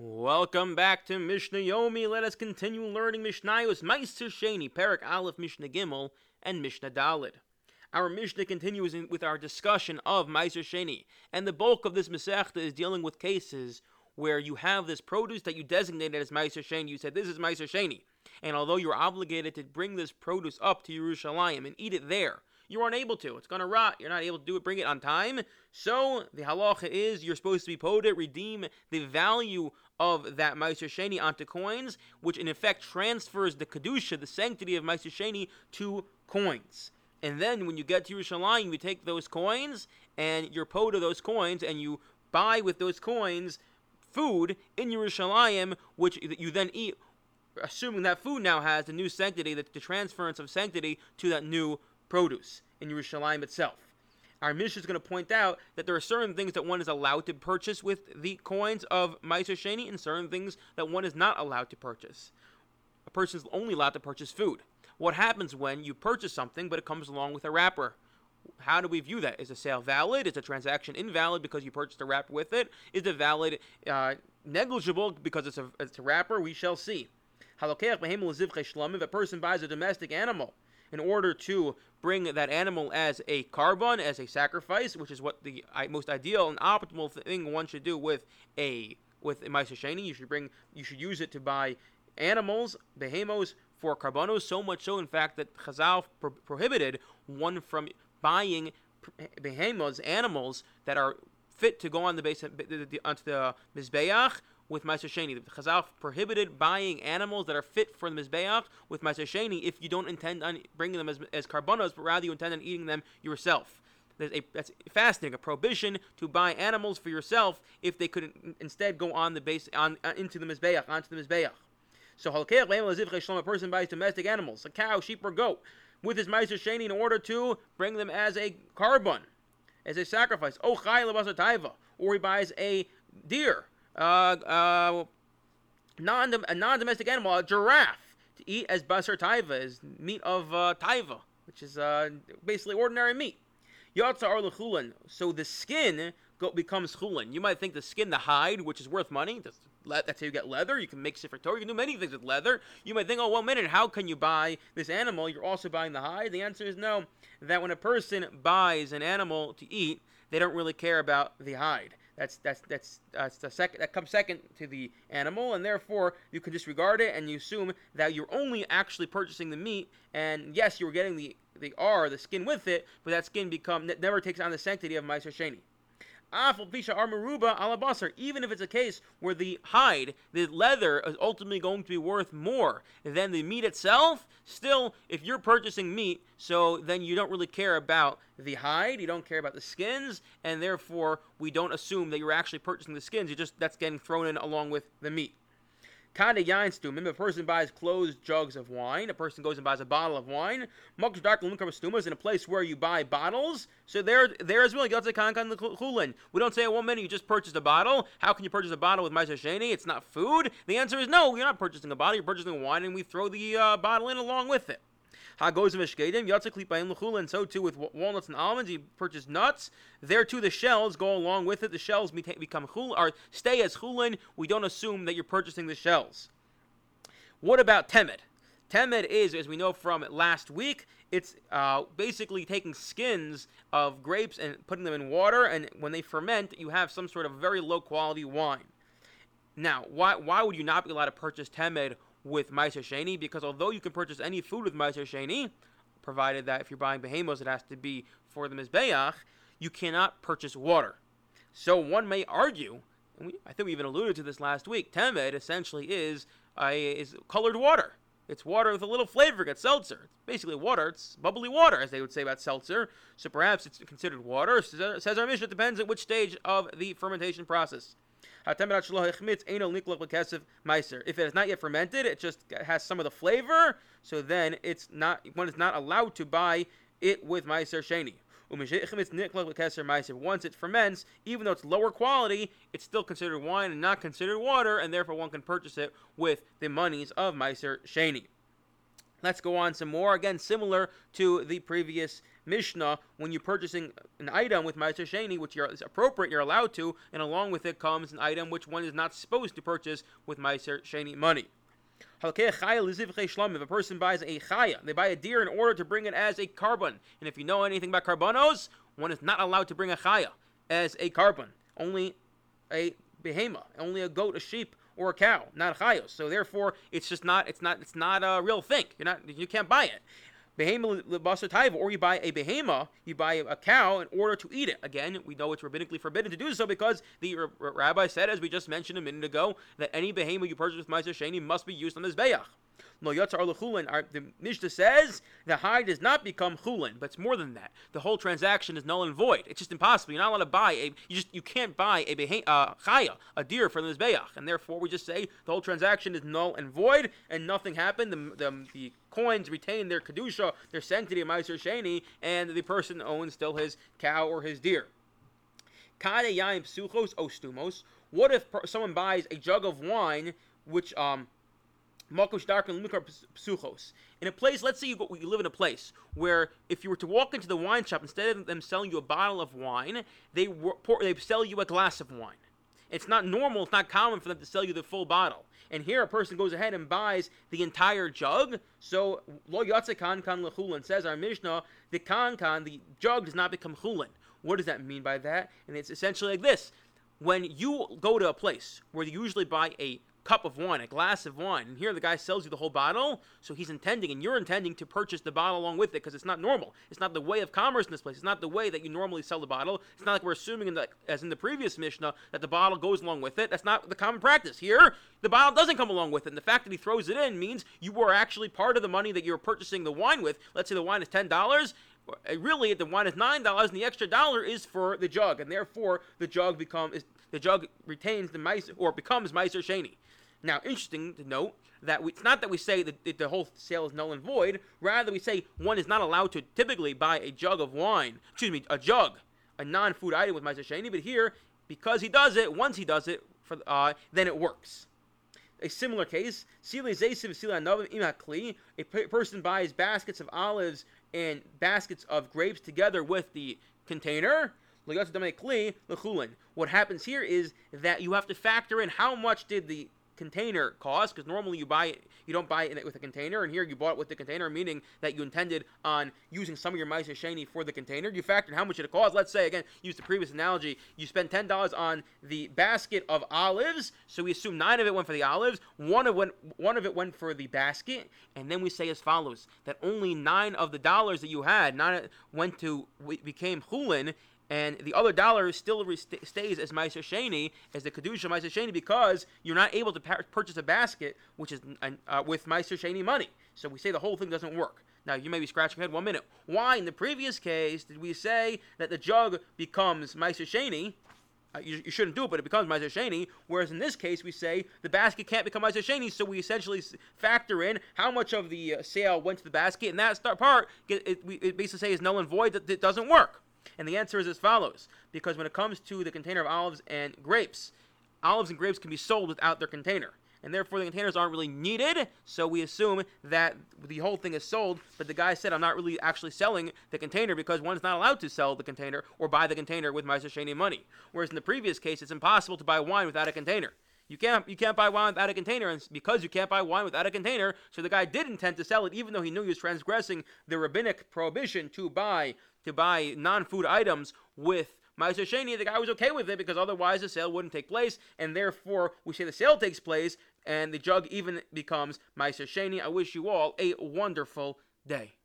Welcome back to Mishnah Yomi. Let us continue learning Mishnayos Meiser Sheni, Perek Aleph, Mishnah Gimel, and Mishnah Dalid. Our Mishnah continues in, with our discussion of Meiser Sheni, and the bulk of this Masechta is dealing with cases where you have this produce that you designated as Meiser Sheni. You said this is Meiser Sheni, and although you're obligated to bring this produce up to Yerushalayim and eat it there, you're unable to. It's going to rot. You're not able to do it, bring it on time. So the halacha is you're supposed to be poded, redeem the value of that Meiser Sheni onto coins, which in effect transfers the Kedusha, the sanctity of Meiser Sheni, to coins. And then when you get to Yerushalayim, you take those coins and you're po to those coins and you buy with those coins food in Yerushalayim, which you then eat, assuming that food now has the new sanctity, the, the transference of sanctity to that new produce in Yerushalayim itself. Our Mishnah is going to point out that there are certain things that one is allowed to purchase with the coins of Meiser Sheni and certain things that one is not allowed to purchase. A person is only allowed to purchase food. What happens when you purchase something but it comes along with a wrapper? How do we view that? Is a sale valid? Is a transaction invalid because you purchased a wrapper with it? Is it valid uh, negligible because it's a, it's a wrapper? We shall see. If a person buys a domestic animal in order to bring that animal as a korban, as a sacrifice, which is what the most ideal and optimal thing one should do with a with a Sheni. You should bring, you should use it to buy animals, behemos for korbanos. So much so, in fact, that Chazal pro- prohibited one from buying behemos, animals that are fit to go on the base onto the mizbeach with Meiser Sheni. The Chazal prohibited buying animals that are fit for the Mizbeach with Meiser Sheni if you don't intend on bringing them as, as korbanos, but rather you intend on eating them yourself. There's a, that's fasting, a prohibition to buy animals for yourself if they could instead go on the base on uh, into the Mizbeach, onto the Mizbeach. So a person buys domestic animals, a cow, sheep, or goat, with his Meiser Sheni in order to bring them as a korban, as a sacrifice. Oh, taiva, or he buys a deer uh, uh, non a non-domestic animal, a giraffe, to eat as basar taiva, as meat of uh, taiva, which is uh, basically ordinary meat. Yatsa ar So the skin go, becomes chulin. You might think the skin, the hide, which is worth money. That's, that's how you get leather. You can make sefer. You can do many things with leather. You might think, oh, one minute, how can you buy this animal? You're also buying the hide. The answer is no. That when a person buys an animal to eat, they don't really care about the hide. That's that's that's that's the second that comes second to the animal, and therefore you can disregard it and you assume that you're only actually purchasing the meat. And yes, you're getting the the R, the skin with it, but that skin become never takes on the sanctity of Meiser Sheni. Even if it's a case where the hide, the leather, is ultimately going to be worth more than the meat itself, still, if you're purchasing meat, so then you don't really care about the hide, you don't care about the skins, and therefore we don't assume that you're actually purchasing the skins. You just that's getting thrown in along with the meat. Kada Yain Maybe a person buys closed jugs of wine. A person goes and buys a bottle of wine. Mokush Dark is in a place where you buy bottles. So there, there as well, you got to Kankan the Chulin. We don't say at one minute you just purchased a bottle. How can you purchase a bottle with Meiser Sheni? It's not food. The answer is no, you're not purchasing a bottle, you're purchasing wine, and we throw the uh, bottle in along with it. Hagos Mishkedim, Yatzakli Bayim Lechula, and so too with walnuts and almonds. You purchase nuts. There too, the shells go along with it. The shells become chul, or stay as chulin. We don't assume that you're purchasing the shells. What about temed? Temed is, as we know from last week, it's uh, basically taking skins of grapes and putting them in water, and when they ferment, you have some sort of very low quality wine. Now, why, why would you not be allowed to purchase temed with Meiser Sheni because although you can purchase any food with Meiser Sheni, provided that if you're buying behemos, it has to be for the Mizbeach, you cannot purchase water. So one may argue, we, I think we even alluded to this last week, Temed essentially is, a, is colored water. It's water with a little flavor. It's seltzer. It's basically water. It's bubbly water, as they would say about seltzer. So perhaps it's considered water. Says our Mishnah, it depends at which stage of the fermentation process. If it is not yet fermented, it just has some of the flavor. So then it's not one is not allowed to buy it with Meiser Sheni. Um, Once it ferments, even though it's lower quality, it's still considered wine and not considered water, and therefore one can purchase it with the monies of Meiser Sheni. Let's go on some more. Again, similar to the previous Mishnah, when you're purchasing an item with Meiser Sheni, which is appropriate, you're allowed to, and along with it comes an item which one is not supposed to purchase with Meiser Sheni money. If a person buys a chaya, they buy a deer in order to bring it as a korban. And if you know anything about korbanos, one is not allowed to bring a chaya as a korban. Only a behema, only a goat, a sheep, or a cow, not a chayos. So therefore, it's just not, it's not, it's not a real thing. You're not, you can't buy it behema or you buy a behema, you buy a cow in order to eat it. Again, we know it's rabbinically forbidden to do so because the rabbi said, as we just mentioned a minute ago, that any behema you purchase with Meiser Sheni must be used on this bayach. No yotzar lechulin. The Mishnah says the hide does not become chulin, but it's more than that. The whole transaction is null and void. It's just impossible. You're not allowed to buy a. You just you can't buy a behe, uh, chaya, a deer from the mizbeach, and therefore we just say the whole transaction is null and void, and nothing happened. The the, the coins retain their kedusha, their sanctity of Meiser Sheni, and the person owns still his cow or his deer. Kade psuchos ostumos. What if someone buys a jug of wine, which um Makosh Darkin Limikar Psuchos. In a place, let's say you, go, you live in a place where if you were to walk into the wine shop, instead of them selling you a bottle of wine, they, pour, they sell you a glass of wine. It's not normal, it's not common for them to sell you the full bottle. And here a person goes ahead and buys the entire jug. So Lo Yatze Kan Kan Lechulin says our Mishnah, the Kan Kan, the jug does not become Chulin. What does that mean by that? And it's essentially like this. When you go to a place where you usually buy a cup of wine, a glass of wine, and here the guy sells you the whole bottle, so he's intending, and you're intending to purchase the bottle along with it because it's not normal. It's not the way of commerce in this place. It's not the way that you normally sell the bottle. It's not like we're assuming, in the, as in the previous Mishnah, that the bottle goes along with it. That's not the common practice. Here, the bottle doesn't come along with it, and the fact that he throws it in means you are actually part of the money that you're purchasing the wine with. Let's say the wine is ten dollars uh, really the wine is nine dollars and the extra dollar is for the jug and therefore the jug becomes the jug retains the mice or becomes meiser sheni now, interesting to note that we, it's not that we say that the whole sale is null and void. Rather, we say one is not allowed to typically buy a jug of wine. Excuse me, a jug, a non-food item with Meiser Sheni. But here, because he does it, once he does it, for, uh, then it works. A similar case, a person buys baskets of olives and baskets of grapes together with the container. What happens here is that you have to factor in how much did the container cost because normally you buy it, you don't buy it with a container, and here you bought it with the container, meaning that you intended on using some of your Meiser Sheni for the container. You factor in how much it cost. Let's say again, use the previous analogy. You spent ten dollars on the basket of olives, so we assume nine of it went for the olives, one of went, one of it went for the basket, and then we say as follows: that only nine of the dollars that you had, nine went to became chulin, and the other dollar still stays as Meiser Sheni, as the Kedusha Meiser Sheni, because you're not able to purchase a basket which is uh, with Meiser Sheni money. So we say the whole thing doesn't work. Now you may be scratching your head one minute. Why in the previous case did we say that the jug becomes Meiser Sheni? Uh, you, you, shouldn't do it, but it becomes Meiser Sheni. Whereas in this case, we say the basket can't become Meiser Sheni, so we essentially factor in how much of the uh, sale went to the basket, and that part, it, it, it basically say is null and void that it doesn't work. And the answer is as follows because when it comes to the container of olives and grapes, olives and grapes can be sold without their container. And therefore, the containers aren't really needed, so we assume that the whole thing is sold. But the guy said, I'm not really actually selling the container because one's not allowed to sell the container or buy the container with Meiser Sheni money. Whereas in the previous case, it's impossible to buy wine without a container. You can't you can't buy wine without a container, and because you can't buy wine without a container, so the guy did intend to sell it, even though he knew he was transgressing the rabbinic prohibition to buy to buy non-food items with Meiser Sheni, the guy was okay with it because otherwise the sale wouldn't take place, and therefore we say the sale takes place and the jug even becomes Meiser Sheni. I wish you all a wonderful day.